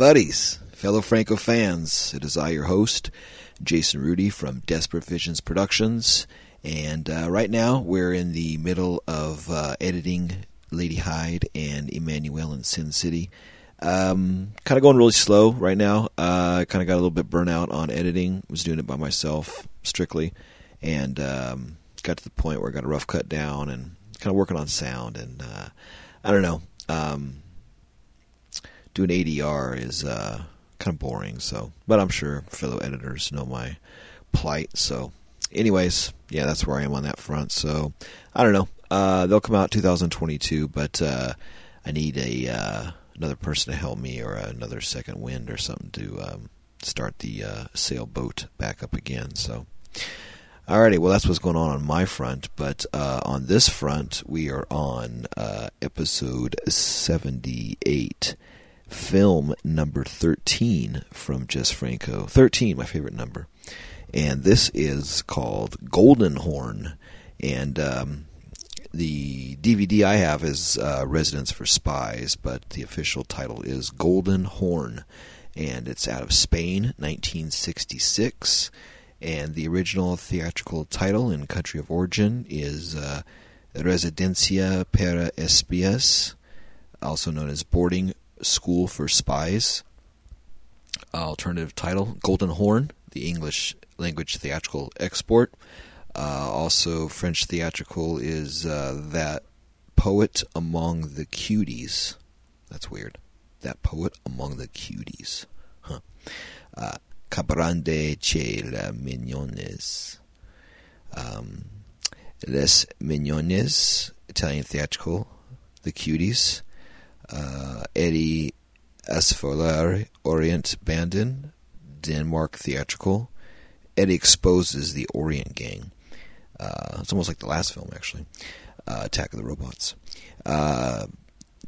buddies, fellow Franco fans. It is I, your host, Jason Rudy from Desperate Visions Productions. And uh, right now, we're in the middle of uh, editing Lady Hyde and Emmanuel in Sin City. Um, kind of going really slow right now. Uh, kind of got a little bit burnout on editing. Was doing it by myself strictly, and um, got to the point where I got a rough cut down and kind of working on sound. And uh, I don't know. Um, doing ADR is uh, kind of boring. So, but I'm sure fellow editors know my plight. So, anyways, yeah, that's where I am on that front. So, I don't know. Uh, they'll come out 2022, but uh, I need a uh, another person to help me or another second wind or something to um, start the uh, sailboat back up again. So. Alrighty, well that's what's going on on my front, but uh, on this front we are on uh, episode seventy-eight, film number 13 from Jess Franco. 13, my favorite number. And this is called Golden Horn. And um, the DVD I have is uh, Residence for Spies, but the official title is Golden Horn. And it's out of Spain, 1966. And the original theatrical title in country of origin is uh, Residencia para Espías, also known as Boarding School for Spies. Uh, alternative title Golden Horn, the English language theatrical export. Uh, also, French theatrical is uh, That Poet Among the Cuties. That's weird. That Poet Among the Cuties. Huh. Uh, Cabrande che la Mignones. Um, Les Mignones, Italian theatrical, The Cuties uh, Eddie Asfolar, Orient Bandin, Denmark Theatrical. Eddie exposes the Orient Gang. Uh, it's almost like the last film, actually. Uh, Attack of the Robots. Uh,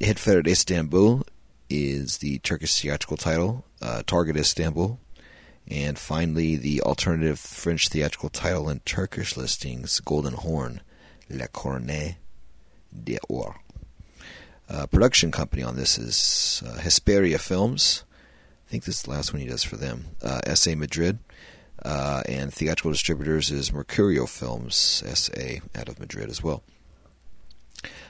Istanbul is the Turkish theatrical title. Uh, Target Istanbul. And finally, the alternative French theatrical title and Turkish listings, Golden Horn, La Corne d'Or. Uh, production company on this is uh, Hesperia Films. I think this is the last one he does for them. Uh, SA Madrid. Uh, and theatrical distributors is Mercurio Films, SA, out of Madrid as well.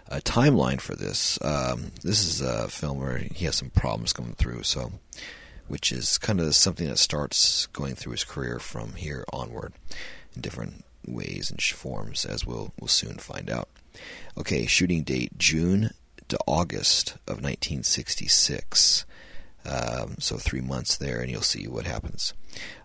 A timeline for this. Um, this is a film where he has some problems coming through, so which is kind of something that starts going through his career from here onward in different ways and forms, as we'll we'll soon find out. Okay, shooting date June to August of 1966. Um, so three months there, and you'll see what happens.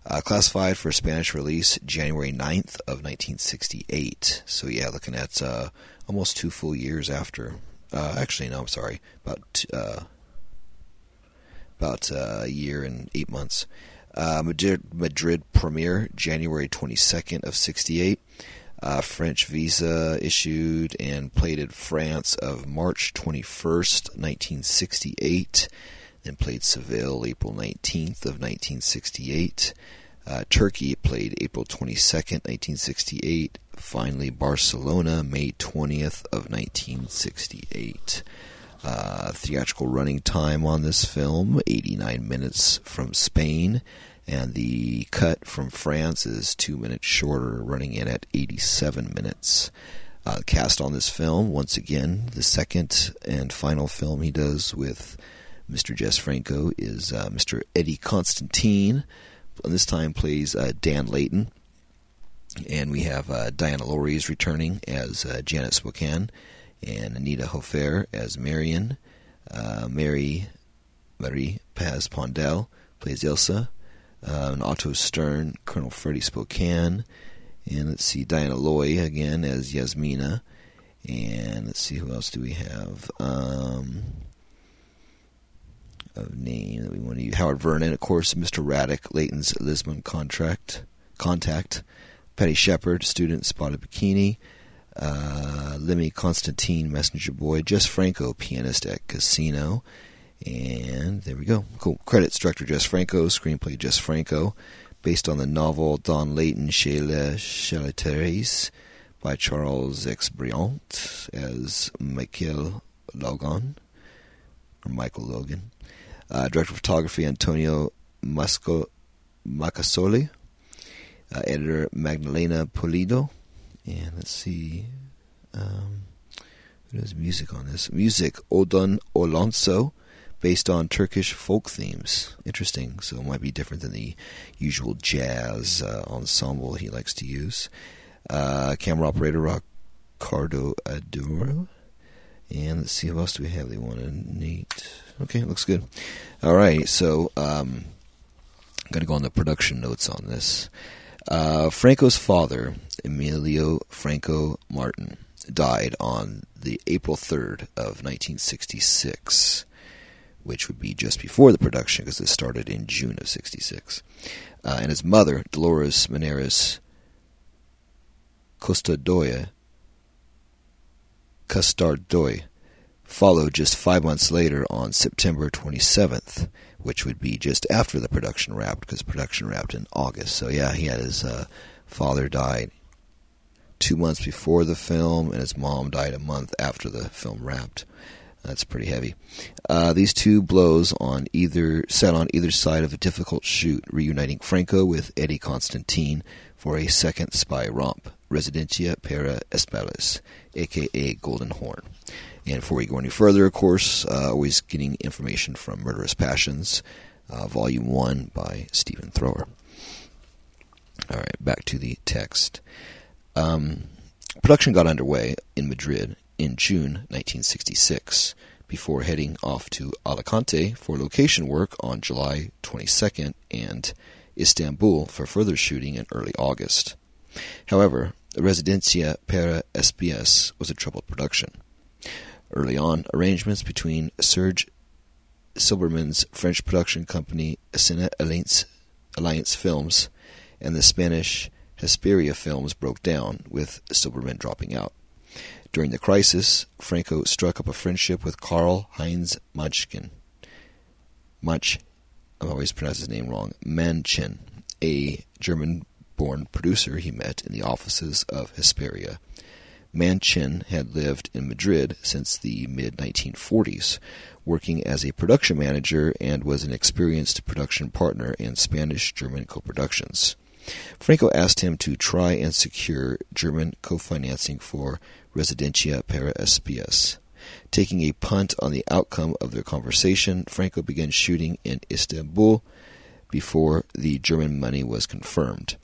Uh, classified for Spanish release January 9th of 1968. So yeah, looking at uh, almost two full years after. Uh, actually, no, I'm sorry, about uh, about uh, a year and eight months. Uh, Madrid, Madrid premiere January 22nd of 68 uh, French visa issued and played in France of March 21st, 1968. Then played Seville April 19th of 1968. Uh, Turkey played April 22nd, 1968. Finally, Barcelona May 20th of 1968. Uh, theatrical running time on this film 89 minutes from Spain and the cut from France is two minutes shorter, running in at 87 minutes. Uh, cast on this film, once again, the second and final film he does with Mr. Jess Franco is uh, Mr. Eddie Constantine. And this time plays uh, Dan Layton. And we have uh, Diana Lorys returning as uh, Janet Spokane, and Anita Hofer as Marion. Uh, Mary Marie Paz Pondal plays Ilsa uh, and Otto Stern, Colonel Freddie Spokane, and let's see Diana Loy again as Yasmina, and let's see who else do we have. Um, of name that we want to use Howard Vernon, of course, Mr. Radek, Layton's Lisbon contract contact, Patty Shepard, student spotted bikini. Uh, Lemmy Constantine, messenger boy, Jess Franco, pianist at casino, and there we go. Cool. Credits director Jess Franco, screenplay Jess Franco, based on the novel Don Layton chez les by Charles Exbrayat as Michael Logan, or Michael Logan. Uh, director of photography Antonio Masco, Macasoli. Uh, editor Magdalena Polido. And let's see. Um, who does music on this? Music Odon Alonso, based on Turkish folk themes. Interesting. So it might be different than the usual jazz uh, ensemble he likes to use. Uh, camera operator Ricardo Aduro. And let's see, who else do we have? They want to Nate. Okay, looks good. All right, so um, I'm going to go on the production notes on this. Uh, Franco's father, Emilio Franco Martin, died on the April 3rd of 1966, which would be just before the production because it started in June of 66. Uh, and his mother, Dolores Maneras Costadoya, Castardoy, followed just five months later on September 27th, which would be just after the production wrapped, because production wrapped in August. So yeah, he had his uh, father died two months before the film, and his mom died a month after the film wrapped. That's pretty heavy. Uh, these two blows on either set on either side of a difficult shoot, reuniting Franco with Eddie Constantine for a second spy romp, Residencia para Espías, aka Golden Horn. And before we go any further, of course, uh, always getting information from Murderous Passions, uh, Volume 1 by Stephen Thrower. All right, back to the text. Um, production got underway in Madrid in June 1966 before heading off to Alicante for location work on July 22nd and Istanbul for further shooting in early August. However, Residencia para Espías was a troubled production. Early on, arrangements between Serge Silberman's French production company Escena Alliance, Alliance Films and the Spanish Hesperia Films broke down, with Silberman dropping out. During the crisis, Franco struck up a friendship with Karl Heinz Manchkin. Manch, I always pronounce his name wrong, Manchin, a German born producer he met in the offices of Hesperia. Manchin had lived in Madrid since the mid 1940s, working as a production manager and was an experienced production partner in Spanish German co productions. Franco asked him to try and secure German co-financing for Residencia para Espías. Taking a punt on the outcome of their conversation, Franco began shooting in Istanbul before the German money was confirmed.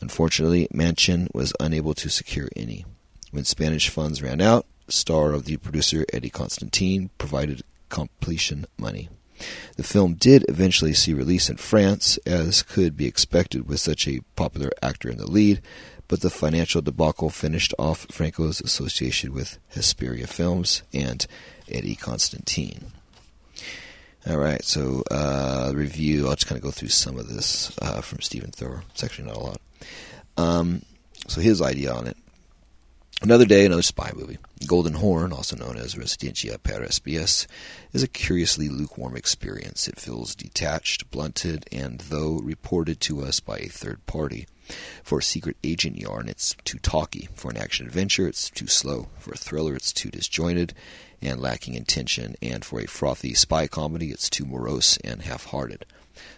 Unfortunately, Manchin was unable to secure any. When Spanish funds ran out, star of the producer Eddie Constantine provided completion money. The film did eventually see release in France, as could be expected with such a popular actor in the lead, but the financial debacle finished off Franco's association with Hesperia Films and Eddie Constantine. All right, so uh, review. I'll just kind of go through some of this uh, from Stephen Thrower. It's actually not a lot. Um, so his idea on it. Another Day, Another Spy Movie. Golden Horn, also known as Residencia para Espías, is a curiously lukewarm experience. It feels detached, blunted, and though reported to us by a third party. For a secret agent yarn, it's too talky. For an action adventure, it's too slow. For a thriller, it's too disjointed and lacking in tension. And for a frothy spy comedy, it's too morose and half hearted.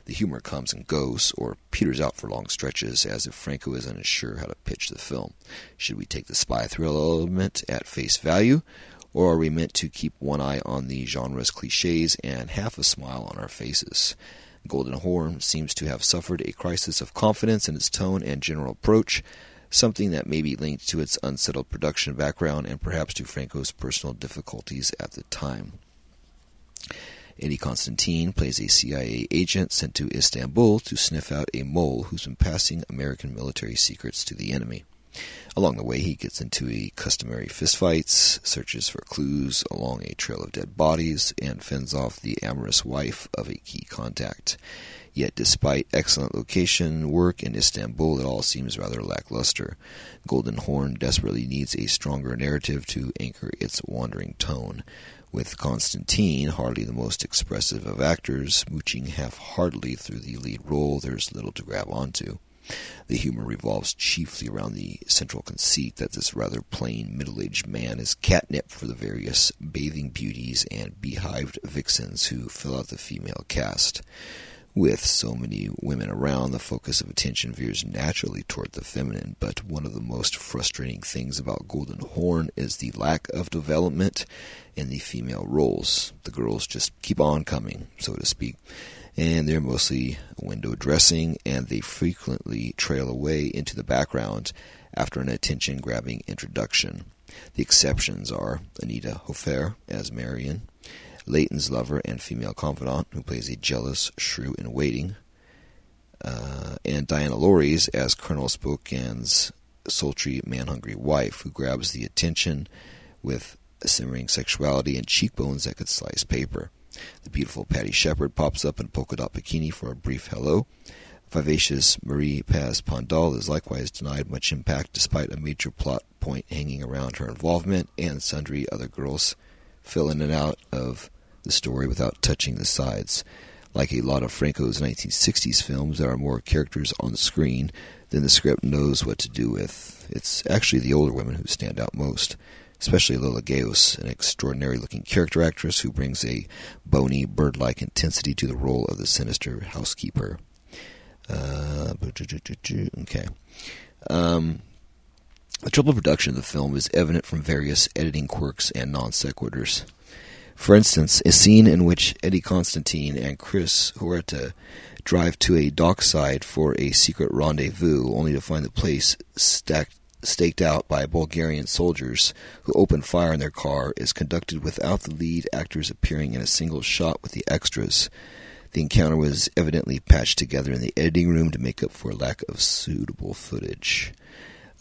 The humor comes and goes, or peters out for long stretches, as if Franco is unsure how to pitch the film. Should we take the spy thriller element at face value, or are we meant to keep one eye on the genre's cliches and half a smile on our faces? Golden Horn seems to have suffered a crisis of confidence in its tone and general approach, something that may be linked to its unsettled production background and perhaps to Franco's personal difficulties at the time. Eddie Constantine plays a CIA agent sent to Istanbul to sniff out a mole who's been passing American military secrets to the enemy. Along the way, he gets into a customary fistfights, searches for clues along a trail of dead bodies, and fends off the amorous wife of a key contact. Yet, despite excellent location work in Istanbul, it all seems rather lackluster. Golden Horn desperately needs a stronger narrative to anchor its wandering tone with Constantine, hardly the most expressive of actors, mooching half heartedly through the lead role, there's little to grab onto. The humor revolves chiefly around the central conceit that this rather plain middle-aged man is catnip for the various bathing beauties and beehived vixens who fill out the female cast. With so many women around, the focus of attention veers naturally toward the feminine, but one of the most frustrating things about Golden Horn is the lack of development in the female roles. The girls just keep on coming, so to speak, and they're mostly window dressing, and they frequently trail away into the background after an attention grabbing introduction. The exceptions are Anita Hofer as Marion, Leighton's lover and female confidant, who plays a jealous shrew in waiting, uh, and Diana Lorys as Colonel Spokane's sultry, man-hungry wife, who grabs the attention with simmering sexuality and cheekbones that could slice paper. The beautiful Patty Shepard pops up in polka dot bikini for a brief hello. Vivacious Marie Paz Pondal is likewise denied much impact despite a major plot point hanging around her involvement, and sundry other girls fill in and out of the story without touching the sides. Like a lot of Franco's 1960s films, there are more characters on screen than the script knows what to do with. It's actually the older women who stand out most, especially Lola Gaos, an extraordinary looking character actress who brings a bony, bird like intensity to the role of the sinister housekeeper. Uh, okay. Um, the trouble production of the film is evident from various editing quirks and non sequiturs. For instance, a scene in which Eddie Constantine and Chris Huerta drive to a dockside for a secret rendezvous, only to find the place stacked, staked out by Bulgarian soldiers who open fire on their car, is conducted without the lead actors appearing in a single shot with the extras. The encounter was evidently patched together in the editing room to make up for lack of suitable footage.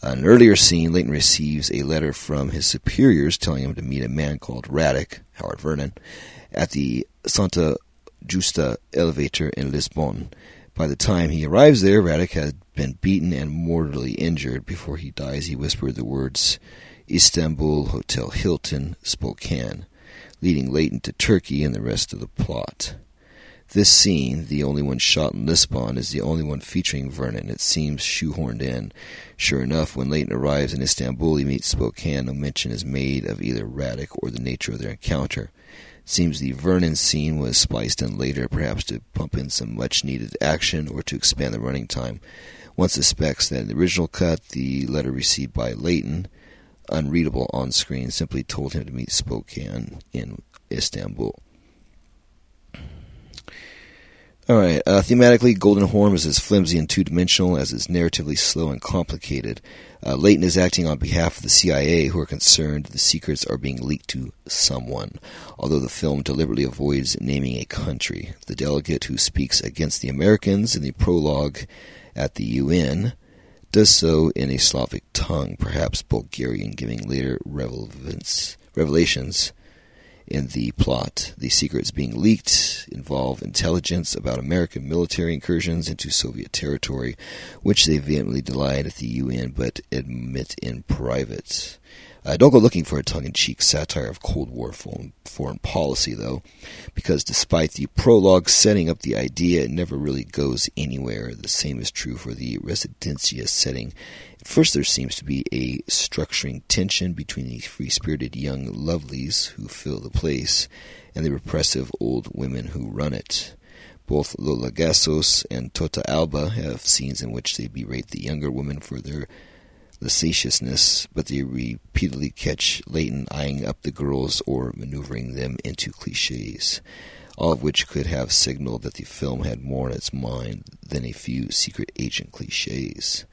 An earlier scene, Leighton receives a letter from his superiors telling him to meet a man called Radek, Howard Vernon, at the Santa Justa elevator in Lisbon. By the time he arrives there, Radek had been beaten and mortally injured. Before he dies, he whispered the words Istanbul Hotel Hilton, Spokane, leading Leighton to Turkey and the rest of the plot. This scene, the only one shot in Lisbon, is the only one featuring Vernon. It seems shoehorned in. Sure enough, when Leighton arrives in Istanbul, he meets Spokane. No mention is made of either Radek or the nature of their encounter. It seems the Vernon scene was spliced in later, perhaps to pump in some much needed action or to expand the running time. One suspects that in the original cut, the letter received by Leighton, unreadable on screen, simply told him to meet Spokane in Istanbul. All right. Uh, thematically, Golden Horn is as flimsy and two-dimensional as it's narratively slow and complicated. Uh, Leighton is acting on behalf of the CIA, who are concerned the secrets are being leaked to someone. Although the film deliberately avoids naming a country, the delegate who speaks against the Americans in the prologue at the UN does so in a Slavic tongue, perhaps Bulgarian, giving later revelations in the plot. The secrets being leaked involve intelligence about American military incursions into Soviet territory, which they vehemently denied at the UN but admit in private. Uh, don't go looking for a tongue-in-cheek satire of Cold War foreign, foreign policy, though, because despite the prologue setting up the idea, it never really goes anywhere. The same is true for the Residencia setting. First, there seems to be a structuring tension between the free-spirited young lovelies who fill the place and the repressive old women who run it. Both Lola Gaos and Tota Alba have scenes in which they berate the younger women for their licentiousness, but they repeatedly catch Leighton eyeing up the girls or maneuvering them into cliches, all of which could have signaled that the film had more in its mind than a few secret agent cliches.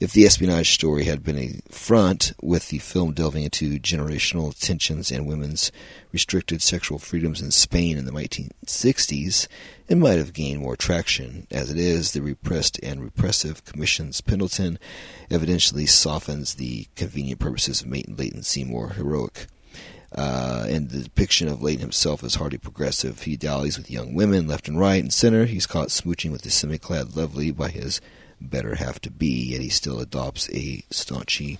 If the espionage story had been a front, with the film delving into generational tensions and women's restricted sexual freedoms in Spain in the 1960s, it might have gained more traction. As it is, the repressed and repressive Commission's Pendleton evidently softens the convenient purposes of Leighton seem more heroic. Uh, and the depiction of Leighton himself is hardly progressive. He dallies with young women left and right and center. He's caught smooching with the semi-clad lovely by his better have to be, yet he still adopts a staunchy,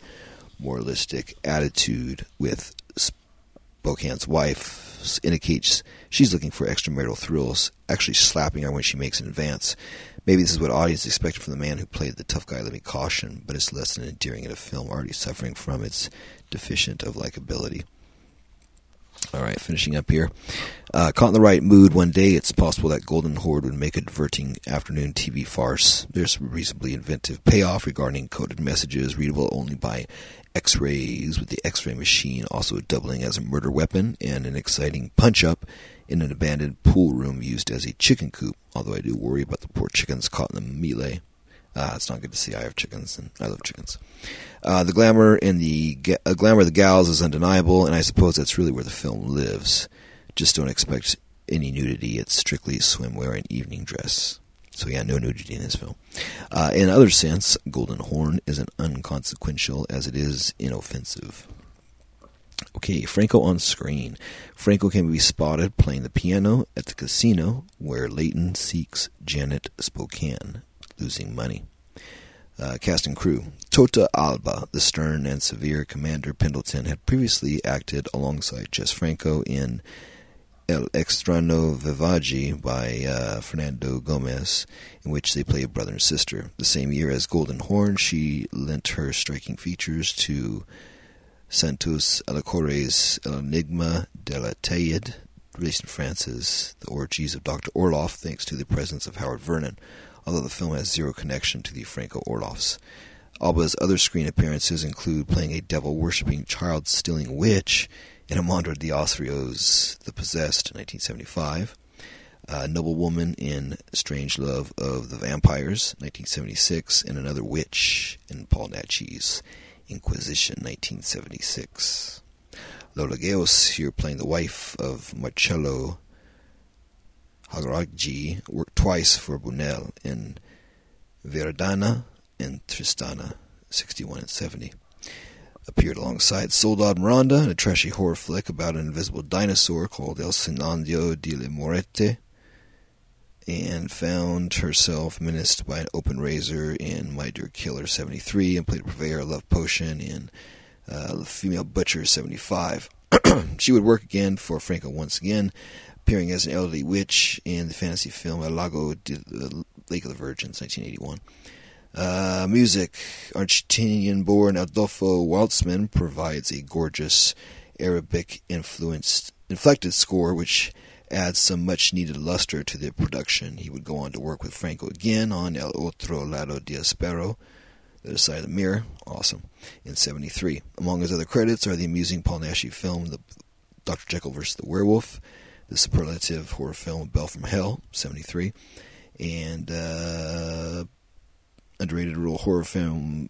moralistic attitude with Spokane's wife indicates she's looking for extramarital thrills, actually slapping her when she makes an advance. Maybe this is what audience expected from the man who played the tough guy, Lemmy Caution, but it's less than endearing in a film already suffering from its deficient of likability. All right, finishing up here. Uh, caught in the right mood one day, it's possible that Golden Horn would make a diverting afternoon TV farce. There's a reasonably inventive payoff regarding coded messages readable only by X-rays, with the X-ray machine also doubling as a murder weapon, and an exciting punch-up in an abandoned pool room used as a chicken coop. Although I do worry about the poor chickens caught in the melee. Uh, it's not good to see. I have chickens, and I love chickens. Uh, the glamour in the uh, glamour of the gals is undeniable, and I suppose that's really where the film lives. Just don't expect any nudity. It's strictly swimwear and evening dress. So yeah, no nudity in this film. Uh, in other sense, Golden Horn is as unconsequential as it is inoffensive. Okay, Franco on screen. Franco can be spotted playing the piano at the casino where Layton seeks Janet Spokane, losing money. Uh, cast and crew. Tota Alba, the stern and severe Commander Pendleton, had previously acted alongside Jess Franco in El Extrano Viaje by uh, Fernando Gomez, in which they play a brother and sister. The same year as Golden Horn, she lent her striking features to Santos Alcocer's El Enigma de la Tayid, released in France as The Orgies of Dr. Orloff, thanks to the presence of Howard Vernon although the film has zero connection to the Franco Orloffs. Alba's other screen appearances include playing a devil worshipping, child stealing witch in Amando de Ossorio's The Possessed, 1975. A uh, noblewoman in Strange Love of the Vampires, 1976, and another witch in Paul Naschy's Inquisition, 1976. Lola Gaos here playing the wife of Marcello Hagraggi worked twice for Buñuel in Viridiana and Tristana, 61 and 70. Appeared alongside Soledad Miranda in a trashy horror flick about an invisible dinosaur called El Sinandio de la Morte, and found herself menaced by an open razor in My Dear Killer 73, and played a purveyor of Love Potion in uh, Female Butcher 75. she would work again for Franco once again, appearing as an elderly witch in the fantasy film El Lago de Lake of the Virgins, 1981. Uh, music Argentinian born Adolfo Waitzman provides a gorgeous Arabic influenced inflected score which adds some much needed luster to the production. He would go on to work with Franco again on El Otro Lado de Espejo, The Other Side of the Mirror, awesome, in 73. Among his other credits are the amusing Paul Naschy film the Dr. Jekyll vs. the Werewolf, the superlative horror film Bell from Hell, 73, and uh, underrated little horror film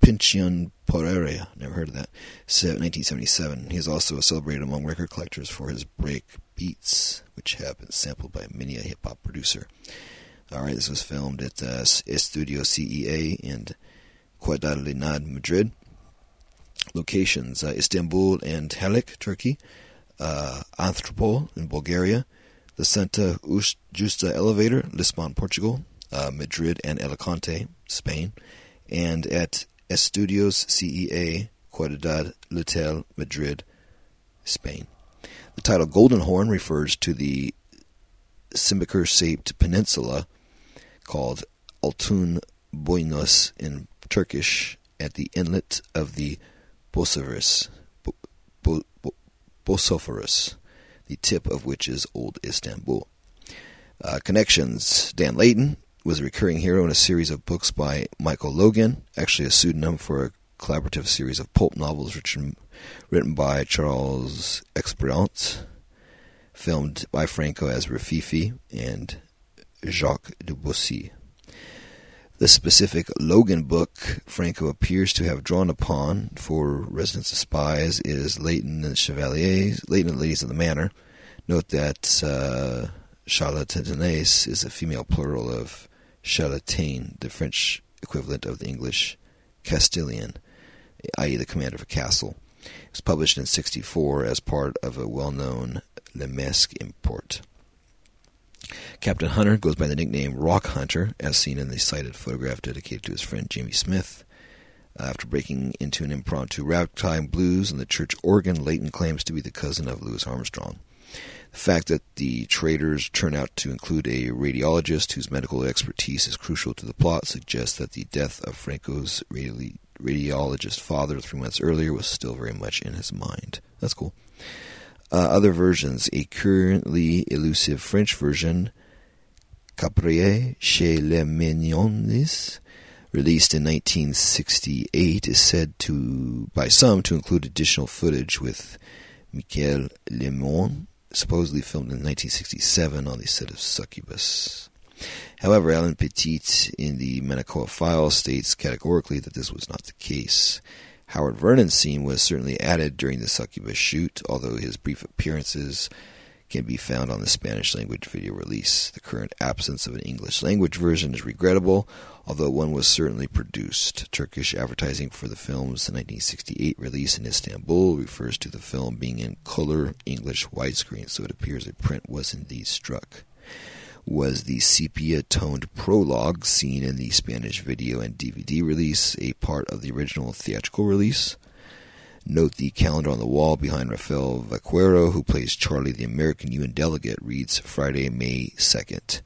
Pinchon Poreria, never heard of that, 1977. He is also celebrated among record collectors for his break beats, which have been sampled by many a hip hop producer. Alright, this was filmed at uh, Estudio CEA in Ciudad Lineal, Madrid. Locations uh, Istanbul and Halych, Turkey uh, Anthropol in Bulgaria, the Santa Justa Elevator, Lisbon, Portugal, uh, Madrid and Alicante, Spain, and at Estudios CEA, Ciudad Lineal, Madrid, Spain. The title Golden Horn refers to the Simbiker-shaped peninsula called Altun Boynus in Turkish at the inlet of the Bosphorus, Bosphorus, the tip of which is Old Istanbul. Uh, connections Dan Layton was a recurring hero in a series of books by Michael Logan, actually a pseudonym for a collaborative series of pulp novels written, written by Charles Exbrayat, filmed by Franco as Rififi and Jacques Debussy. The specific Logan book Franco appears to have drawn upon for Residence of Spies is Layton and Chevaliers, Layton and Ladies of the Manor. Note that uh, charlatanaise is a female plural of charlatan, the French equivalent of the English castellan, i.e., the commander of a castle. It was published in 64 as part of a well known Le Masque import. Captain Hunter goes by the nickname Rock Hunter, as seen in the cited photograph dedicated to his friend Jamie Smith. After breaking into an impromptu ragtime blues in the church organ, Leighton claims to be the cousin of Louis Armstrong. The fact that the traders turn out to include a radiologist whose medical expertise is crucial to the plot suggests that the death of Franco's radi- radiologist father three months earlier was still very much in his mind. That's cool. Uh, other versions. A currently elusive French version, Caprier chez les Mignonnes, released in 1968, is said to, by some, to include additional footage with Michel Lemoine, supposedly filmed in 1967 on the set of Succubus. However, Alain Petit in the Manacoa file states categorically that this was not the case. Howard Vernon's scene was certainly added during the Succubus shoot, although his brief appearances can be found on the Spanish language video release. The current absence of an English language version is regrettable, although one was certainly produced. Turkish advertising for the film's 1968 release in Istanbul refers to the film being in color English widescreen, so it appears a print was indeed struck. Was the sepia toned prologue seen in the Spanish video and DVD release a part of the original theatrical release? Note the calendar on the wall behind Rafael Vaquero, who plays Charlie the American UN delegate, reads Friday, May 2nd.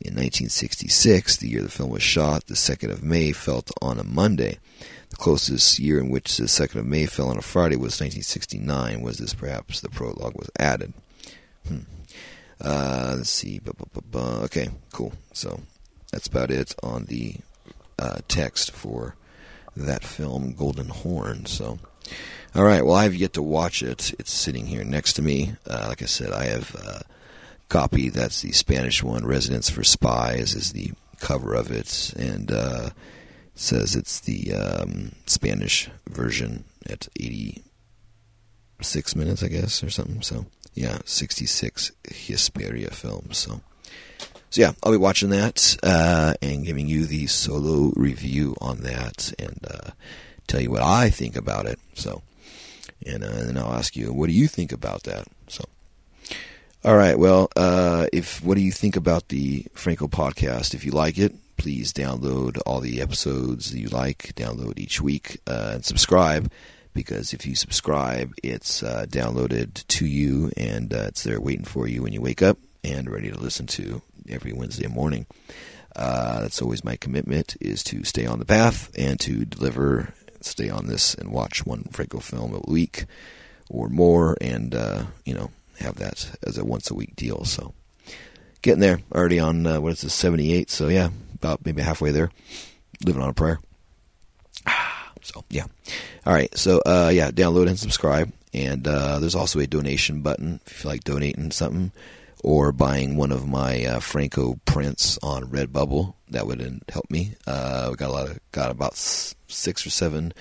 In 1966, the year the film was shot, the 2nd of May fell on a Monday. The closest year in which the 2nd of May fell on a Friday was 1969. Was this perhaps the prologue was added? Hmm. Uh, let's see. Okay, cool. So that's about it on the uh, text for that film, Golden Horn. So. All right. Well, I have yet to watch it. It's sitting here next to me. Uh, like I said, I have a copy. That's the Spanish one. Residence for Spies is the cover of it, and uh, says it's the um, Spanish version at 86 minutes, I guess, or something. So yeah, 66 Hesperia films. So. So yeah, I'll be watching that uh, and giving you the solo review on that, and uh, tell you what I think about it. So, and, uh, then I'll ask you, what do you think about that? So, all right. Well, uh, if what do you think about the Franco podcast? If you like it, please download all the episodes you like. Download each week uh, and subscribe. Because if you subscribe, it's uh, downloaded to you and uh, it's there waiting for you when you wake up and ready to listen to every Wednesday morning. Uh, that's always my commitment is to stay on the path and to deliver stay on this and watch one Franco film a week or more, and uh, you know have that as a once a week deal. So getting there, already on uh, what is this seventy eight? So yeah, about maybe halfway there, living on a prayer. So yeah, all right. So uh, yeah, download and subscribe, and uh, there's also a donation button if you feel like donating something or buying one of my uh, Franco prints on Redbubble. That would help me. Uh, we got a lot of got about six or seven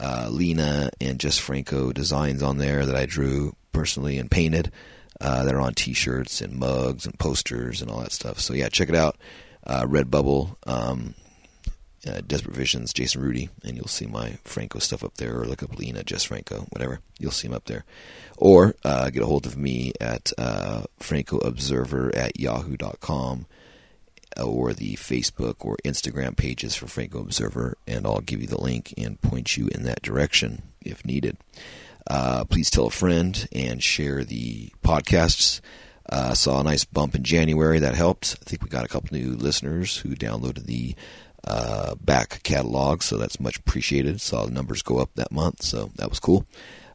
uh, Lina and Jess Franco designs on there that I drew personally and painted. Uh, that are on T-shirts and mugs and posters and all that stuff. So yeah, check it out. Uh, Redbubble. Um, uh, Desperate Visions, Jason Rudy, and you'll see my Franco stuff up there, or look up Lina, Jess Franco, whatever. You'll see him up there. Or uh, get a hold of me at uh, FrancoObserver at yahoo.com or the Facebook or Instagram pages for Franco Observer, and I'll give you the link and point you in that direction if needed. Uh, please tell a friend and share the podcasts. Uh, saw a nice bump in January that helped. I think we got a couple new listeners who downloaded the uh, back catalog, so that's much appreciated. Saw the numbers go up that month, so that was cool.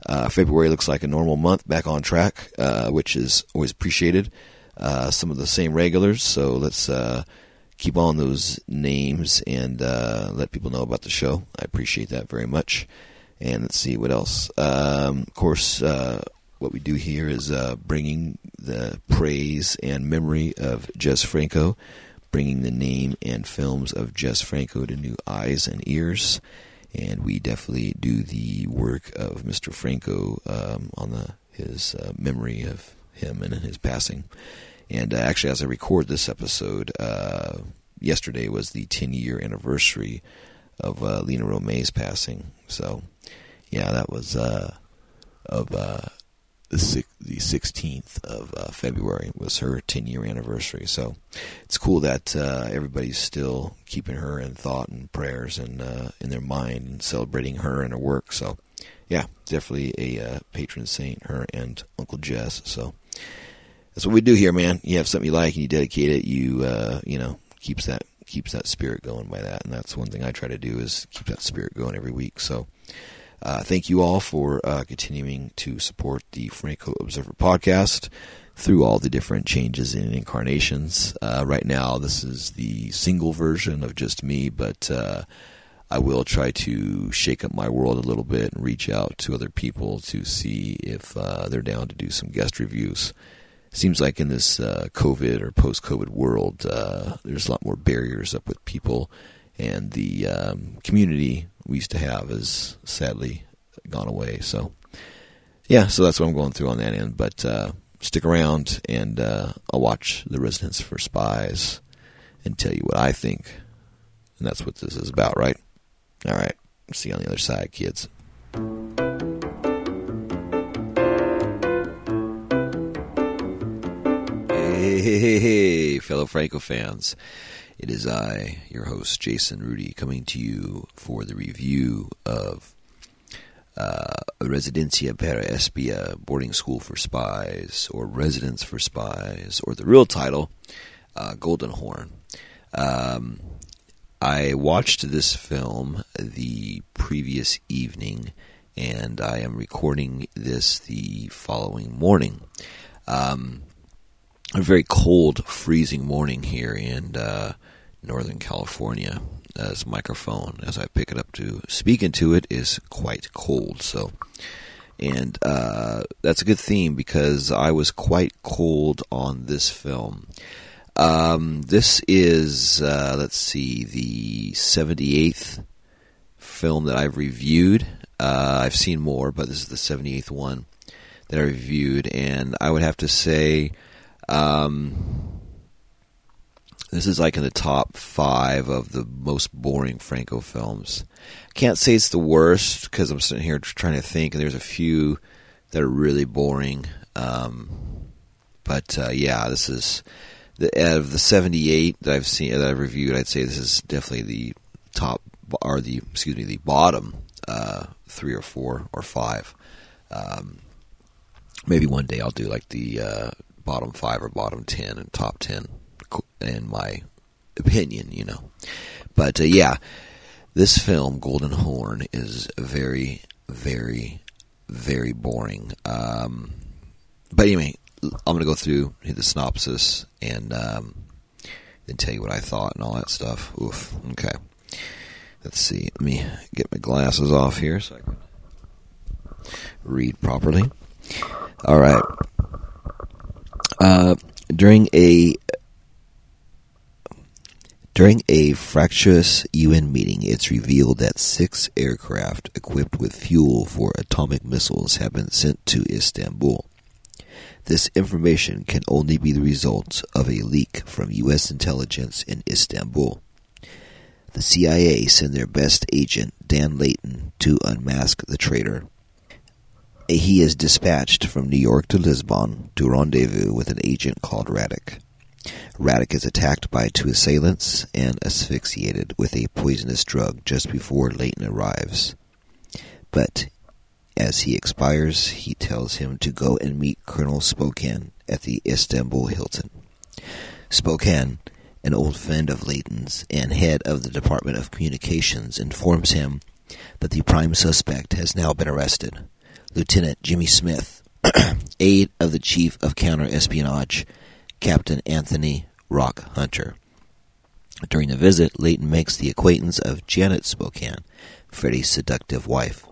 Uh, February looks like a normal month, back on track, uh, which is always appreciated. Uh, some of the same regulars, so let's uh, keep on those names and uh, let people know about the show. I appreciate that very much. And let's see what else. Um, of course, what we do here is bringing the praise and memory of Jess Franco bringing the name and films of Jess Franco to new eyes and ears. And we definitely do the work of Mr. Franco um, on the his uh, memory of him and his passing. And uh, actually, as I record this episode, uh, yesterday was the 10 year anniversary of uh, Lina Romay's passing. So, yeah, that was uh, of uh, the the 16th of uh, February was her 10 year anniversary. So it's cool that uh, everybody's still keeping her in thought and prayers and uh, in their mind and celebrating her and her work. So yeah, definitely a uh, patron saint, her and Uncle Jess. So that's what we do here, man. You have something you like and you dedicate it. You uh, you know keeps that keeps that spirit going by that, and that's one thing I try to do is keep that spirit going every week. So. Uh, thank you all for uh, continuing to support the Franco Observer podcast through all the different changes and incarnations. Uh, right now, this is the single version of just me, but uh, I will try to shake up my world a little bit and reach out to other people to see if uh, they're down to do some guest reviews. Seems like in this uh, COVID or post-COVID world, there's a lot more barriers up with people and the um, community we used to have has sadly gone away. So, yeah, so that's what I'm going through on that end. But uh, stick around, and uh, I'll watch The Residence for Spies and tell you what I think. And that's what this is about, right? All right. See you on the other side, kids. Hey, hey, hey, hey, fellow Franco fans. It is I, your host, Jason Rudy, coming to you for the review of uh, Residencia para Espia, Boarding School for Spies, or Residence for Spies, or the real title, uh, Golden Horn. Um, I watched this film the previous evening, and I am recording this the following morning. Um, a very cold, freezing morning here in uh, Northern California. As microphone, as I pick it up to speak into it, is quite cold. So, and uh, that's a good theme because I was quite cold on this film. Um, this is, uh, let's see, the 78th film that I've reviewed. Uh, I've seen more, but this is the 78th one that I reviewed, and I would have to say um, this is like in the top five of the most boring Franco films. I can't say it's the worst because I'm sitting here trying to think, and there's a few that are really boring. Um, but uh, yeah, this is the out of the 78 that I've seen that I've reviewed. I'd say this is definitely the top or the excuse me the bottom uh, three or four or five. Um, maybe one day I'll do like the uh, bottom five or bottom ten and top ten, in my opinion, you know. But uh, yeah, this film, Golden Horn, is very, very, very boring. Um, but anyway, I'm to go through the synopsis and um, then tell you what I thought and all that stuff. Oof. Okay. Let's see. Let me get my glasses off here so I can read properly. All right. Uh, during a during a fractious UN meeting, it's revealed that six aircraft equipped with fuel for atomic missiles have been sent to Istanbul. This information can only be the result of a leak from U.S. intelligence in Istanbul. The CIA sent their best agent, Dan Layton, to unmask the traitor. He is dispatched from New York to Lisbon to rendezvous with an agent called Radek. Radek is attacked by two assailants and asphyxiated with a poisonous drug just before Layton arrives. But as he expires, he tells him to go and meet Colonel Spokane at the Istanbul Hilton. Spokane, an old friend of Layton's and head of the Department of Communications, informs him that the prime suspect has now been arrested. Lieutenant Jimmy Smith, aide of the Chief of Counter-Espionage, Captain Anthony Rock Hunter. During the visit, Layton makes the acquaintance of Janet Spokane, Freddie's seductive wife.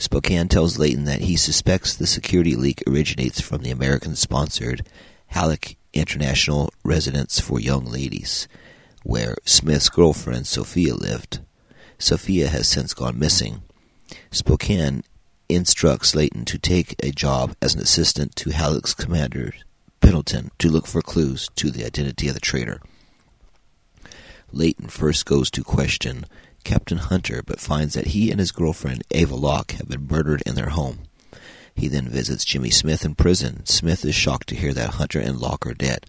Spokane tells Layton that he suspects the security leak originates from the American-sponsored Halleck International Residence for Young Ladies, where Smith's girlfriend Sophia lived. Sophia has since gone missing. Spokane instructs Layton to take a job as an assistant to Halleck's commander, Pendleton, to look for clues to the identity of the traitor. Leighton first goes to question Captain Hunter, but finds that he and his girlfriend, Ava Locke, have been murdered in their home. He then visits Jimmy Smith in prison. Smith is shocked to hear that Hunter and Locke are dead.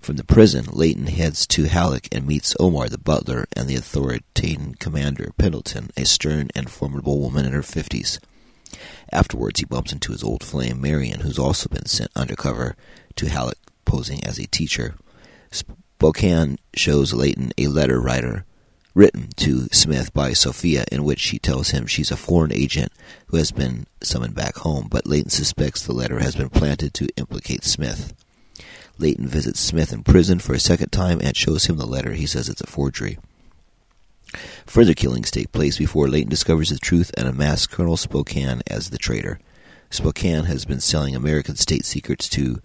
From the prison, Leighton heads to Halleck and meets Omar the butler and the authoritative commander, Pendleton, a stern and formidable woman in her fifties. Afterwards, he bumps into his old flame, Marion, who's also been sent undercover to Halleck, posing as a teacher. Spokane shows Layton a letter writer written to Smith by Sophia in which she tells him she's a foreign agent who has been summoned back home, but Layton suspects the letter has been planted to implicate Smith. Layton visits Smith in prison for a second time and shows him the letter. He says it's a forgery. Further killings take place before Layton discovers the truth and unmasks Colonel Spokane as the traitor. Spokane has been selling American state secrets to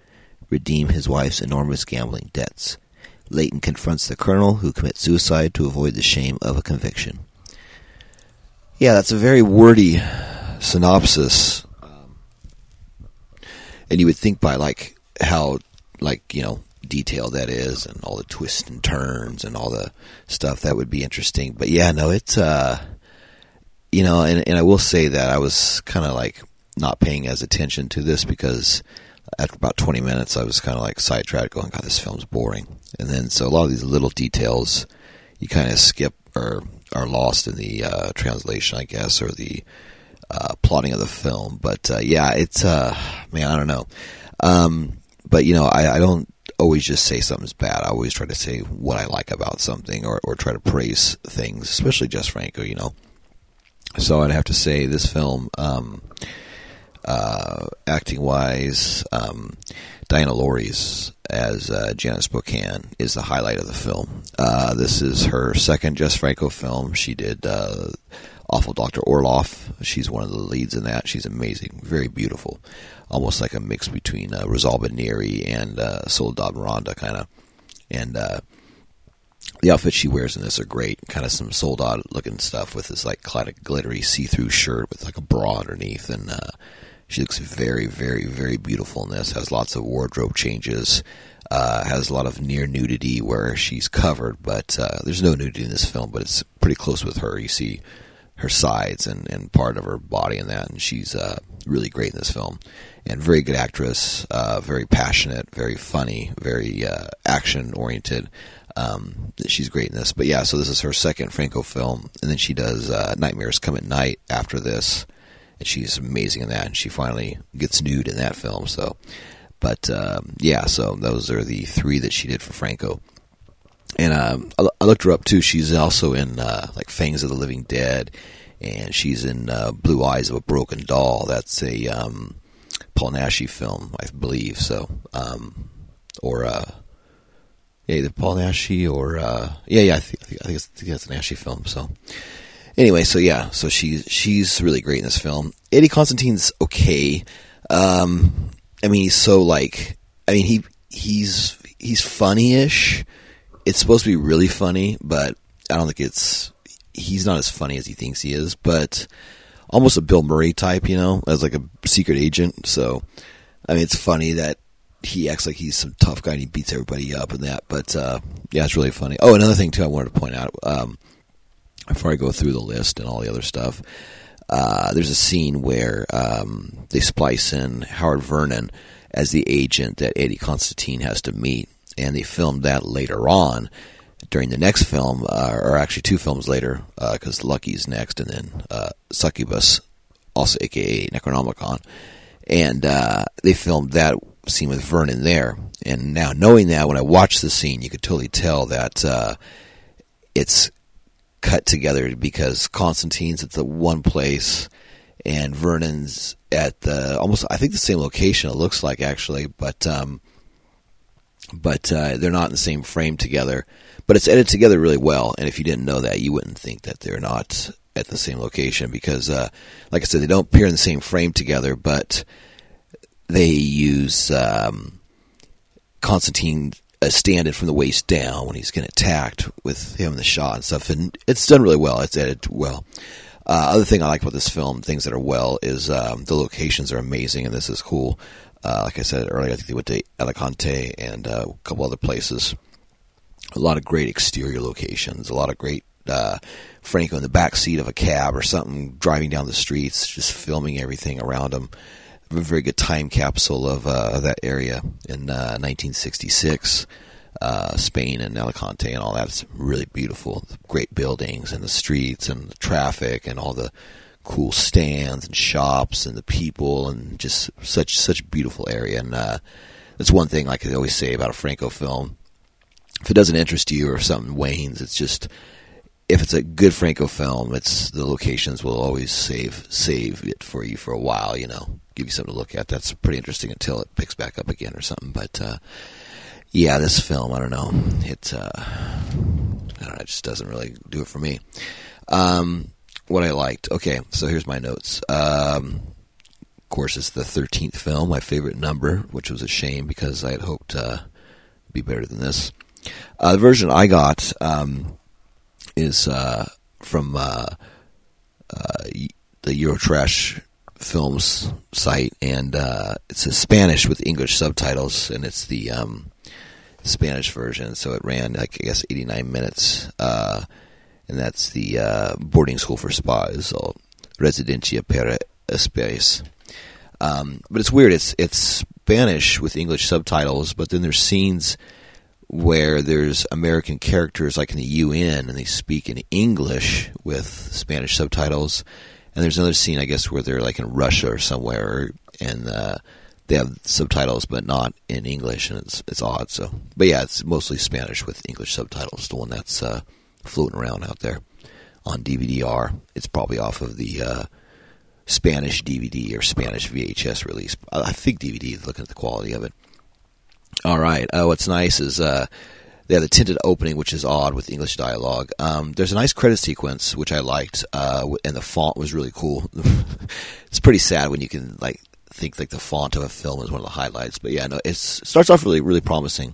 redeem his wife's enormous gambling debts. Leighton confronts the colonel, who commits suicide to avoid the shame of a conviction. Yeah, that's a very wordy synopsis. Um, and you would think by like how like you know detailed that is and all the twists and turns and all the stuff that would be interesting but yeah no it's uh you know and, and i will say that i was kind of like not paying as attention to this because after about 20 minutes i was kind of like sidetracked going god this film's boring and then so a lot of these little details you kind of skip or are lost in the uh, translation i guess or the uh, plotting of the film but uh, yeah it's uh man i don't know um but you know, I, I don't always just say something's bad. I always try to say what I like about something or, or try to praise things, especially Jess Franco, you know. So I'd have to say this film, um, uh, acting wise, um, Diana Lorys as uh, Janice Spokane is the highlight of the film. Uh, this is her second Jess Franco film. She did uh, Awful Dr. Orloff. She's one of the leads in that. She's amazing, very beautiful almost like a mix between uh, Rosalba Neri and uh, Soledad Miranda, kind of. And uh, the outfits she wears in this are great. Kind of some Soledad looking stuff with this like glittery see through shirt with like a bra underneath, and uh, she looks very, very, very beautiful in this. Has lots of wardrobe changes. Uh, has a lot of near nudity where she's covered, but uh, there's no nudity in this film. But it's pretty close with her. You see her sides and, and part of her body in that, and she's uh, really great in this film and very good actress, uh, very passionate, very funny, very uh, action oriented. Um, she's great in this. But yeah, so this is her second Franco film, and then she does uh, Nightmares Come at Night after this, and she's amazing in that. And she finally gets nude in that film. So, but um, yeah, so those are the three that she did for Franco. And um, I, I, looked her up too. She's also in uh, like Fangs of the Living Dead, and she's in uh, Blue Eyes of a Broken Doll. That's a um, Paul Naschy film, I believe. So, um, or uh, yeah, either Paul Naschy or uh, yeah, yeah, I think, I think, it's, I think it's a Naschy film. So, anyway, so yeah, so she's she's really great in this film. Eddie Constantine's okay. Um, I mean, he's so like, I mean, he he's he's funny-ish. It's supposed to be really funny, but I don't think it's. He's not as funny as he thinks he is, but almost a Bill Murray type, you know, as like a secret agent. So, I mean, it's funny that he acts like he's some tough guy and he beats everybody up and that. But uh, yeah, it's really funny. Oh, another thing too, I wanted to point out um, before I go through the list and all the other stuff. Uh, there's a scene where um, they splice in Howard Vernon as the agent that Eddie Constantine has to meet, and they filmed that later on during the next film, uh, or actually two films later, because uh, Lucky's next, and then uh, Succubus, also aka Necronomicon, and uh, they filmed that scene with Vernon there. And now knowing that, when I watched the scene, you could totally tell that uh, it's cut together because Constantine's at the one place, and Vernon's at the almost I think the same location. It looks like actually, but um, but uh, they're not in the same frame together but it's edited together really well. And if you didn't know that, you wouldn't think that they're not at the same location because, uh, like I said, they don't appear in the same frame together, but they use um, Constantine a stand-in from the waist down when he's getting attacked with him the shot and stuff, and it's done really well. It's edited well. Uh, other thing I like about this film, things that are well, is um, the locations are amazing, and this is cool. Uh, like I said earlier, I think they went to Alicante and uh, a couple other places a lot of great exterior locations, a lot of great uh, Franco in the back seat of a cab or something, driving down the streets, just filming everything around him. A very good time capsule of uh, that area in uh, 1966. Uh, Spain and Alicante and all that. It's really beautiful. Great buildings and the streets and the traffic and all the cool stands and shops and the people and just such such beautiful area. And uh, that's one thing like I always say about a Franco film. If it doesn't interest you or something wanes, it's just if it's a good Franco film, it's the locations will always save save it for you for a while. You know, give you something to look at. That's pretty interesting until it picks back up again or something. But uh, yeah, this film, I don't know. It, uh, I don't know, it just doesn't really do it for me. Um, what I liked. Okay, so here's my notes. Um, of course, it's the 13th film, my favorite number, which was a shame because I had hoped uh, be better than this. Uh, the version I got um, is uh, from uh, uh, the Eurotrash Films site, and uh, it's a Spanish with English subtitles, and it's the um, Spanish version, so it ran like I guess 89 minutes, uh, and that's the uh, boarding school for spies, or Residencia para Espías. Um, but it's weird. It's it's Spanish with English subtitles, but then there's scenes where there's American characters like in the UN and they speak in English with Spanish subtitles, and there's another scene I guess where they're like in Russia or somewhere, and uh, they have subtitles but not in English, and it's it's odd. So, but yeah, it's mostly Spanish with English subtitles. The one that's uh, floating around out there on DVD-R. It's probably off of the uh, Spanish DVD or Spanish VHS release. I think DVD. Is looking at the quality of it. All right. Uh, what's nice is uh, they have the tinted opening, which is odd with English dialogue. Um, there's a nice credit sequence which I liked, uh, and the font was really cool. it's pretty sad when you can like think like the font of a film is one of the highlights. But yeah, no, it starts off really really promising.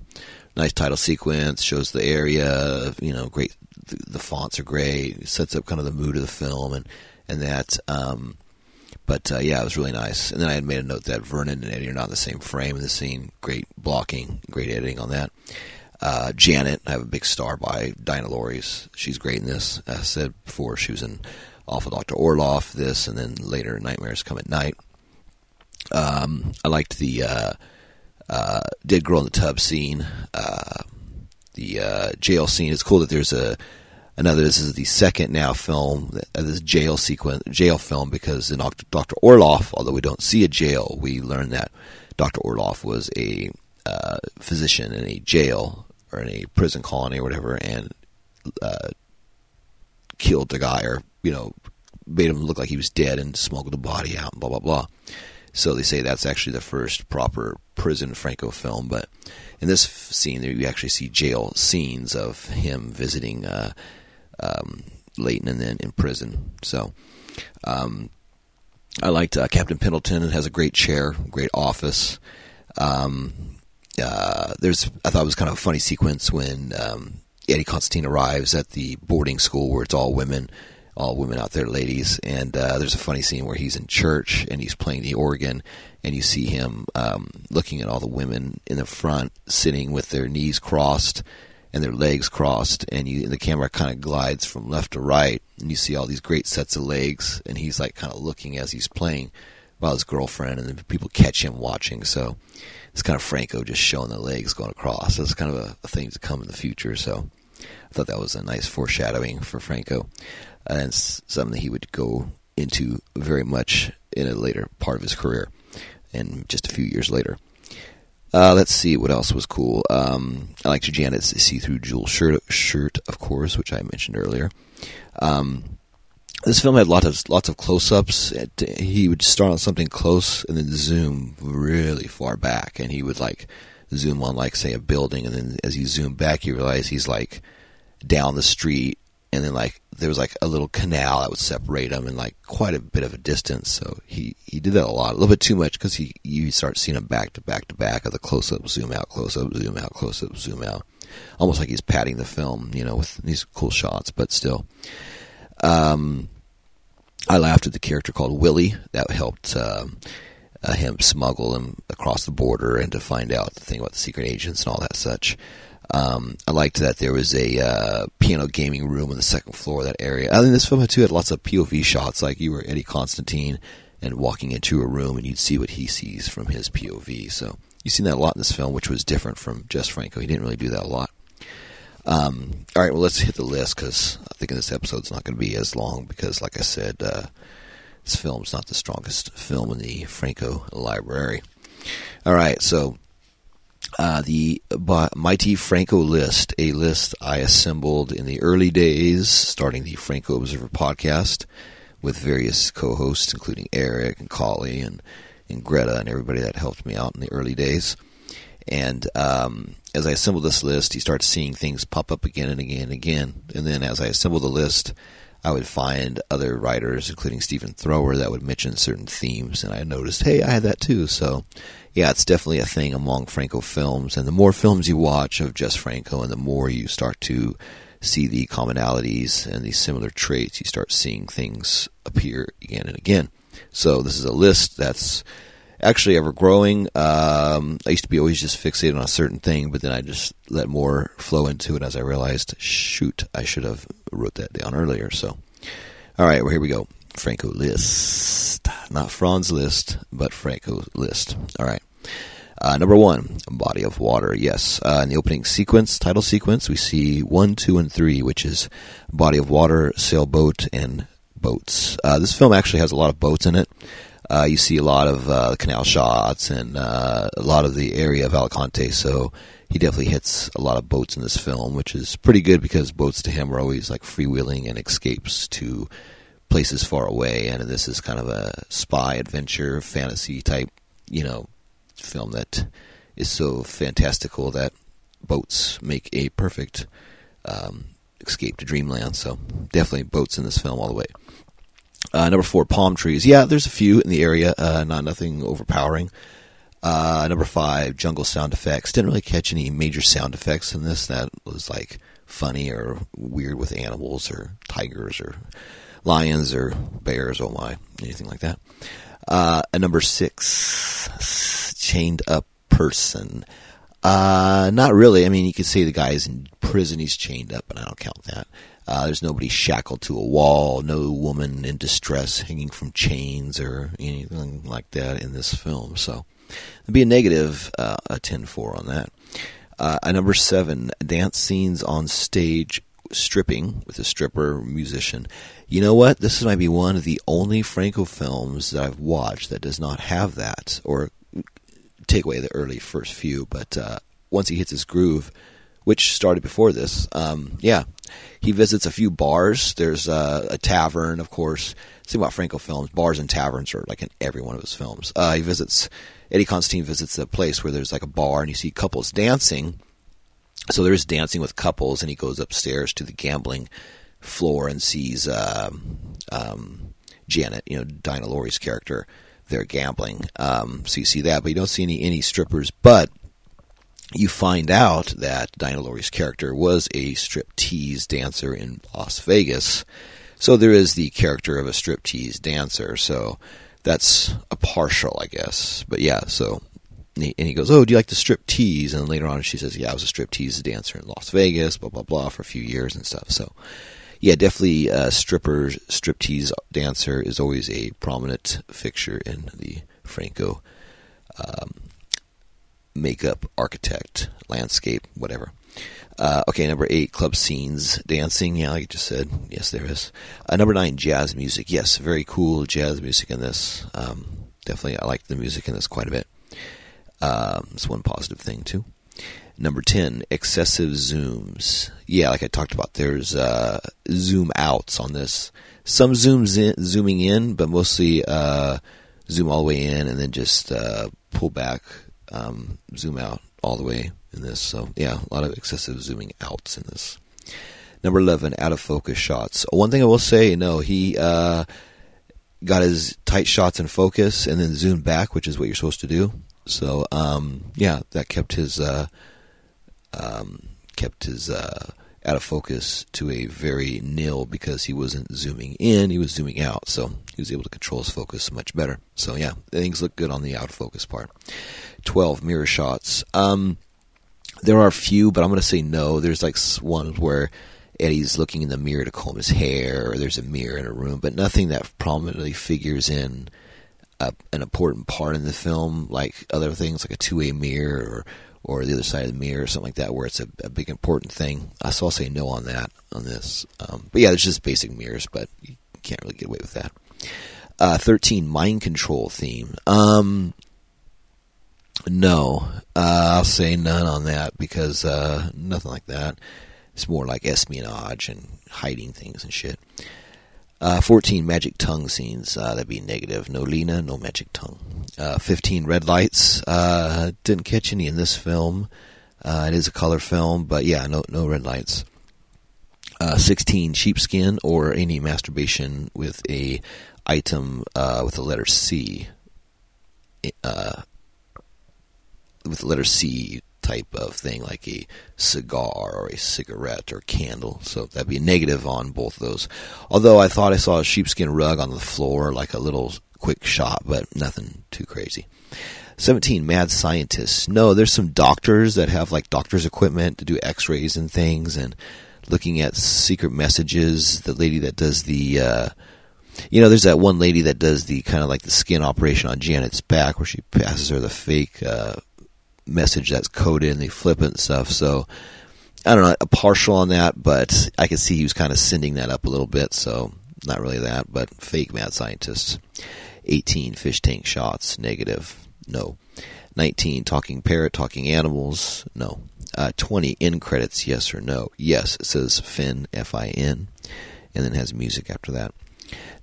Nice title sequence shows the area. You know, great. The, the fonts are great. Sets up kind of the mood of the film and and that. Um, but uh, yeah, it was really nice. And then I had made a note that Vernon and Eddie are not in the same frame in the scene. Great blocking, great editing on that. Uh, Janet, I have a big star by Diana Lorys. She's great in this. I said before, she was in Awful Dr. Orloff, this, and then later Nightmares Come at Night. Um, I liked the uh, uh, Dead Girl in the Tub scene, uh, the uh, jail scene. It's cool that there's a another. This is the second now film, uh, this jail sequence, jail film, because in Dr. Orloff, although we don't see a jail, we learn that Dr. Orloff was a physician in a jail or in a prison colony or whatever, and uh, killed the guy or you know made him look like he was dead and smuggled the body out and blah blah blah. So they say that's actually the first proper prison Franco film. But in this scene, there you actually see jail scenes of him visiting uh, um, Leighton and then in prison. So um, I liked uh, Captain Pendleton. It has a great chair, great office. Um, uh, there's I thought it was kind of a funny sequence when um, Eddie Constantine arrives at the boarding school where it's all women all women out there, ladies. And uh, there's a funny scene where he's in church and he's playing the organ, and you see him um, looking at all the women in the front sitting with their knees crossed and their legs crossed, and you and the camera kind of glides from left to right, and you see all these great sets of legs, and he's like kind of looking as he's playing while his girlfriend, and then people catch him watching. So it's kind of Franco just showing the legs going across. It's kind of a, a thing to come in the future. So I thought that was a nice foreshadowing for Franco and something that he would go into very much in a later part of his career, and just a few years later. Uh, let's see what else was cool. Um, I liked Janet's see-through jewel shirt, shirt, of course, which I mentioned earlier. Um, this film had lots of lots of close-ups. he would start on something close and then zoom really far back, and he would like zoom on, like say, a building, and then as you zoom back, you realize he's like down the street and then like there was like a little canal that would separate them and like quite a bit of a distance. So he he did that a lot, a little bit too much because he you start seeing him back to back to back of the close up, zoom out, close up, zoom out, close up, zoom out, almost like he's padding the film, you know, with these cool shots. But still, um, I laughed at the character called Willie that helped. Um, uh, him smuggle him across the border and to find out the thing about the secret agents and all that such. Um, I liked that there was a uh, piano gaming room on the second floor of that area. I think this film too had lots of POV shots, like you were Eddie Constantine and walking into a room, and you'd see what he sees from his POV. So you've seen that a lot in this film, which was different from Jess Franco. He didn't really do that a lot. Um, all right, well, let's hit the list because I think this episode's not going to be as long because, like I said, uh, this film's not the strongest film in the Franco library. All right, so uh, the Mighty Franco list, a list I assembled in the early days, starting the Franco Observer podcast with various co-hosts, including Eric and Collie and, and Greta and everybody that helped me out in the early days. And um, as I assembled this list, you start seeing things pop up again and again and again. And then as I assembled the list, I would find other writers, including Stephen Thrower, that would mention certain themes, and I noticed, hey, I had that too. So, yeah, it's definitely a thing among Franco films. And the more films you watch of Jess Franco, and the more you start to see the commonalities and the similar traits, you start seeing things appear again and again. So, this is a list that's actually ever growing. Um, I used to be always just fixated on a certain thing, but then I just let more flow into it as I realized, shoot, I should have wrote that down earlier. So, all right, well here we go. Franco list, not Franz Liszt, but Franco list. All right. Uh, number one, body of water. Yes, uh, in the opening sequence, title sequence, we see one, two, and three, which is body of water, sailboat, and boats. Uh, this film actually has a lot of boats in it. Uh, you see a lot of uh, canal shots and uh, a lot of the area of Alicante. So he definitely hits a lot of boats in this film, which is pretty good because boats to him are always like freewheeling and escapes to places far away. And this is kind of a spy adventure fantasy type, you know, film that is so fantastical that boats make a perfect um, escape to dreamland. So definitely boats in this film all the way. Uh, number four, palm trees. Yeah, there's a few in the area, uh, not nothing overpowering. Uh, number five, jungle sound effects. Didn't really catch any major sound effects in this that was like funny or weird with animals or tigers or lions or bears. Oh my, anything like that. Uh, number six, chained up person. Uh, not really. I mean, you could say the guy's in prison, he's chained up, but I don't count that. Uh, there's nobody shackled to a wall, no woman in distress hanging from chains or anything like that in this film. So there'd be a negative, uh, a 10-4 on that. Uh, number seven, dance scenes on stage stripping with a stripper musician. You know what? This might be one of the only Franco films that I've watched that does not have that, or take away the early first few. But uh, once he hits his groove, which started before this. Um, yeah, he visits a few bars. There's uh, a tavern, of course. See about Franco films, bars and taverns are like in every one of his films. Uh, he visits Eddie Constantine visits a place where there's like a bar and you see couples dancing. So there's dancing with couples, and he goes upstairs to the gambling floor and sees uh, um, Janet, you know, Diana Lorys character. They're gambling, um, so you see that, but you don't see any any strippers. But you find out that Diana Lorys character was a striptease dancer in Las Vegas. So there is the character of a striptease dancer. So that's a partial, I guess. But yeah, so and he, goes, "Oh, do you like to strip tease?" And later on, she says, "Yeah, I was a strip tease dancer in Las Vegas, blah blah blah, for a few years and stuff." So, yeah, definitely, uh, stripper strip tease dancer is always a prominent fixture in the Franco um, makeup, architect, landscape, whatever. Uh, okay, number eight, club scenes, dancing. Yeah, like you just said, yes, there is. Uh, number nine, jazz music. Yes, very cool jazz music in this. Um, definitely, I like the music in this quite a bit. Um, it's one positive thing too. Number ten, excessive zooms. Yeah, like I talked about, there's uh, zoom outs on this. Some zooms in, zooming in, but mostly uh, zoom all the way in and then just uh, pull back um, zoom out all the way in this. So yeah, a lot of excessive zooming outs in this. Number eleven, out of focus shots. One thing I will say, no, he uh, got his tight shots in focus and then zoomed back, which is what you're supposed to do. So um, yeah, that kept his uh, um, kept his uh, out of focus to a very nil because he wasn't zooming in, he was zooming out. So he was able to control his focus much better. So yeah, things look good on the out of focus part. 12 mirror shots. Um, there are a few, but I'm going to say no. There's like one where Eddie's looking in the mirror to comb his hair, or there's a mirror in a room, but nothing that prominently figures in a, an important part in the film, like other things like a two way mirror or or the other side of the mirror or something like that, where it's a, a big important thing. Uh, I'll say no on that on this. Um, but yeah, there's just basic mirrors, but you can't really get away with that. Uh, Thirteen mind control theme. Um, no, uh, I'll say none on that because uh, nothing like that. It's more like espionage and hiding things and shit. Uh, 14 magic tongue scenes. Uh, that'd be negative. No Lina, no magic tongue. Uh, 15 red lights. Uh, didn't catch any in this film. Uh, it is a color film, but yeah, no no red lights. Uh, 16 sheepskin or any masturbation with a item with the letter C. with the letter C type of thing, like a cigar or a cigarette or candle. So that'd be negative on both of those. Although I thought I saw a sheepskin rug on the floor, like a little quick shot, but nothing too crazy. 17 mad scientists. No, there's some doctors that have like doctor's equipment to do x-rays and things and looking at secret messages. The lady that does the uh, you know, there's that one lady that does the kind of like the skin operation on Janet's back where she passes her the fake uh, message that's coded and they flip it and stuff. So I don't know, a partial on that, but I could see he was kind of sending that up a little bit. So not really that, but fake mad scientists. 18 fish tank shots, negative, no. 19 talking parrot, talking animals, no. Uh, 20 in credits, yes or no. Yes, it says Fin, F I N, and then has music after that.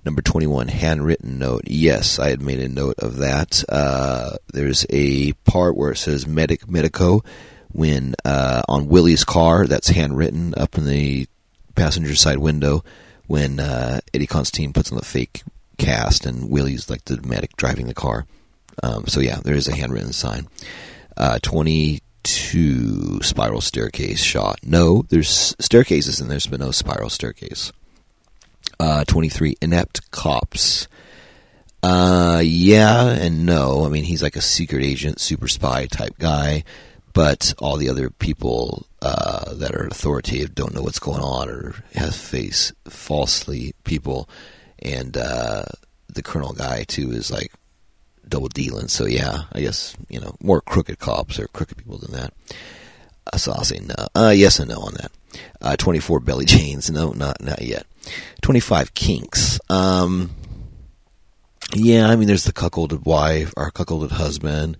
Number 21, handwritten note. Yes, I had made a note of that. Uh, there's a part where it says medic, medico, when uh, on Willie's car, that's handwritten up in the passenger side window, when uh, Eddie Constantine puts on the fake cast and Willie's like the medic driving the car. Um, so yeah, there is a handwritten sign. Uh, 22 spiral staircase shot. No, there's staircases in there, but no spiral staircase. Uh, 23 inept cops. Uh, yeah and no. I mean, he's like a secret agent, super spy type guy, but all the other people uh, that are authoritative don't know what's going on or have face falsely people, and uh, the colonel guy too is like double dealing. So yeah, I guess you know more crooked cops or crooked people than that. Uh, so no. Uh, yes and no on that. Uh, 24 belly chains. No, not not yet. 25 kinks. Um, yeah, I mean, there's the cuckolded wife or cuckolded husband.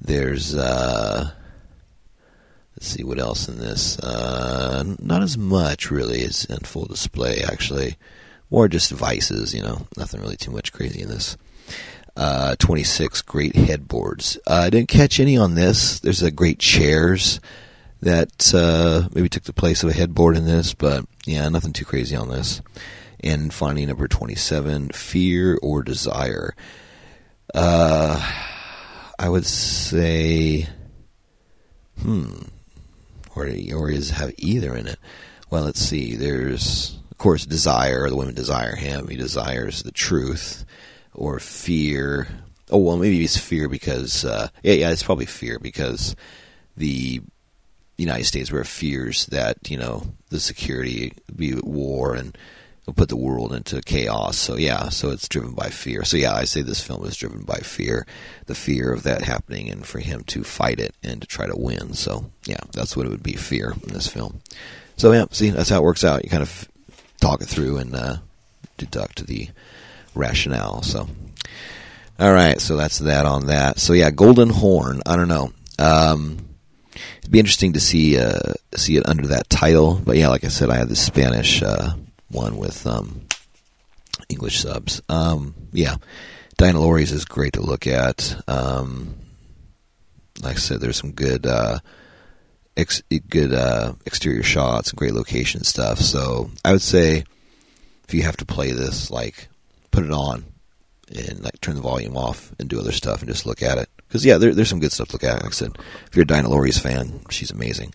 There's, uh, let's see what else in this. Uh, not as much really as in full display, actually. More just vices, you know. Nothing really too much crazy in this. Uh, 26 great headboards. Uh, I didn't catch any on this. There's a great chairs that uh, maybe took the place of a headboard in this, but yeah, nothing too crazy on this. And finally, number 27, fear or desire. Uh, I would say, hmm, or, or is have either in it. Well, let's see. There's, of course, desire. The women desire him. He desires the truth. Or fear. Oh, well, maybe it's fear because, uh, yeah, yeah, it's probably fear because the United States where fears that you know the security be at war and put the world into chaos. So yeah, so it's driven by fear. So yeah, I say this film is driven by fear, the fear of that happening, and for him to fight it and to try to win. So yeah, that's what it would be fear in this film. So yeah, see that's how it works out. You kind of talk it through and uh, deduct the rationale. So. All right, so that's that on that. So yeah, Golden Horn. I don't know. Um, it'd be interesting to see uh, see it under that title. But yeah, like I said, I have the Spanish uh, one with um, English subs. Um, yeah, Diana Lorys is great to look at. Um, like I said, there's some good uh, ex- good uh, exterior shots, and great location stuff. So I would say if you have to play this, like put it on and like turn the volume off and do other stuff and just look at it. Because yeah, there, there's some good stuff to look at. Like I said, if you're a Diana Lorys fan, she's amazing.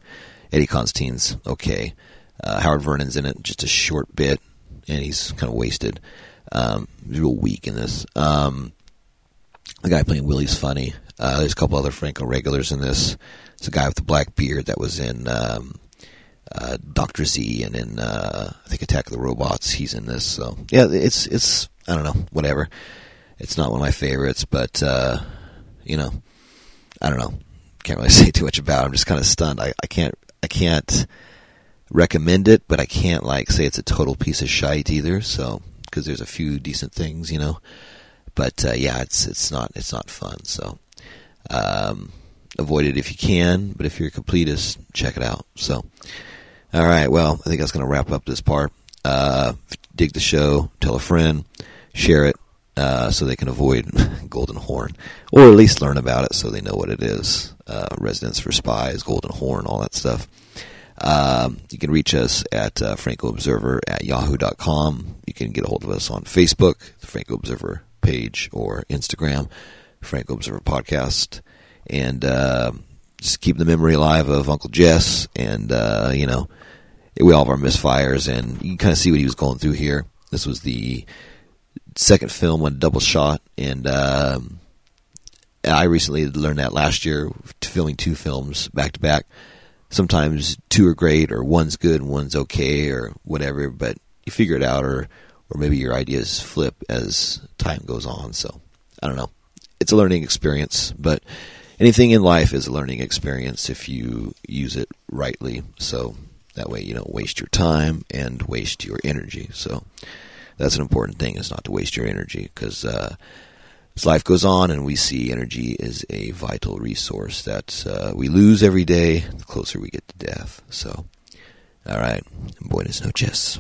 Eddie Constantine's okay. Uh, Howard Vernon's in it just a short bit, and he's kind of wasted. Um, he's real weak in this. Um, the guy playing Willie's funny. Uh, there's a couple other Franco regulars in this. It's a guy with the black beard that was in um, uh, Doctor Z and in uh, I think Attack of the Robots. He's in this. So yeah, it's it's I don't know whatever it's not one of my favorites, but uh, you know, I don't know. Can't really say too much about. it. I'm just kind of stunned. I, I can't I can't recommend it, but I can't like say it's a total piece of shite either. So because there's a few decent things, you know. But uh, yeah, it's it's not it's not fun. So um, avoid it if you can. But if you're a completist, check it out. So all right, well, I think that's going to wrap up this part. Uh, dig the show, tell a friend, share it. Uh, so they can avoid Golden Horn, or at least learn about it so they know what it is. Uh, Residence for Spies, Golden Horn, all that stuff. Um, you can reach us at uh, Franco Observer at yahoo.com. You can get a hold of us on Facebook, the Franco Observer page, or Instagram, Franco Observer Podcast. And uh, just keep the memory alive of Uncle Jess. And, uh, you know, we all have our misfires, and you can kind of see what he was going through here. This was the second film on double shot, and um, I recently learned that last year, filming two films back to back sometimes two are great or one's good and one's okay or whatever, but you figure it out or or maybe your ideas flip as time goes on. So I don't know. It's a learning experience, but anything in life is a learning experience if you use it rightly. So that way you don't waste your time and waste your energy. So that's an important thing is not to waste your energy because uh, as life goes on and we see energy is a vital resource that uh, we lose every day the closer we get to death. So, all right, buenas noches.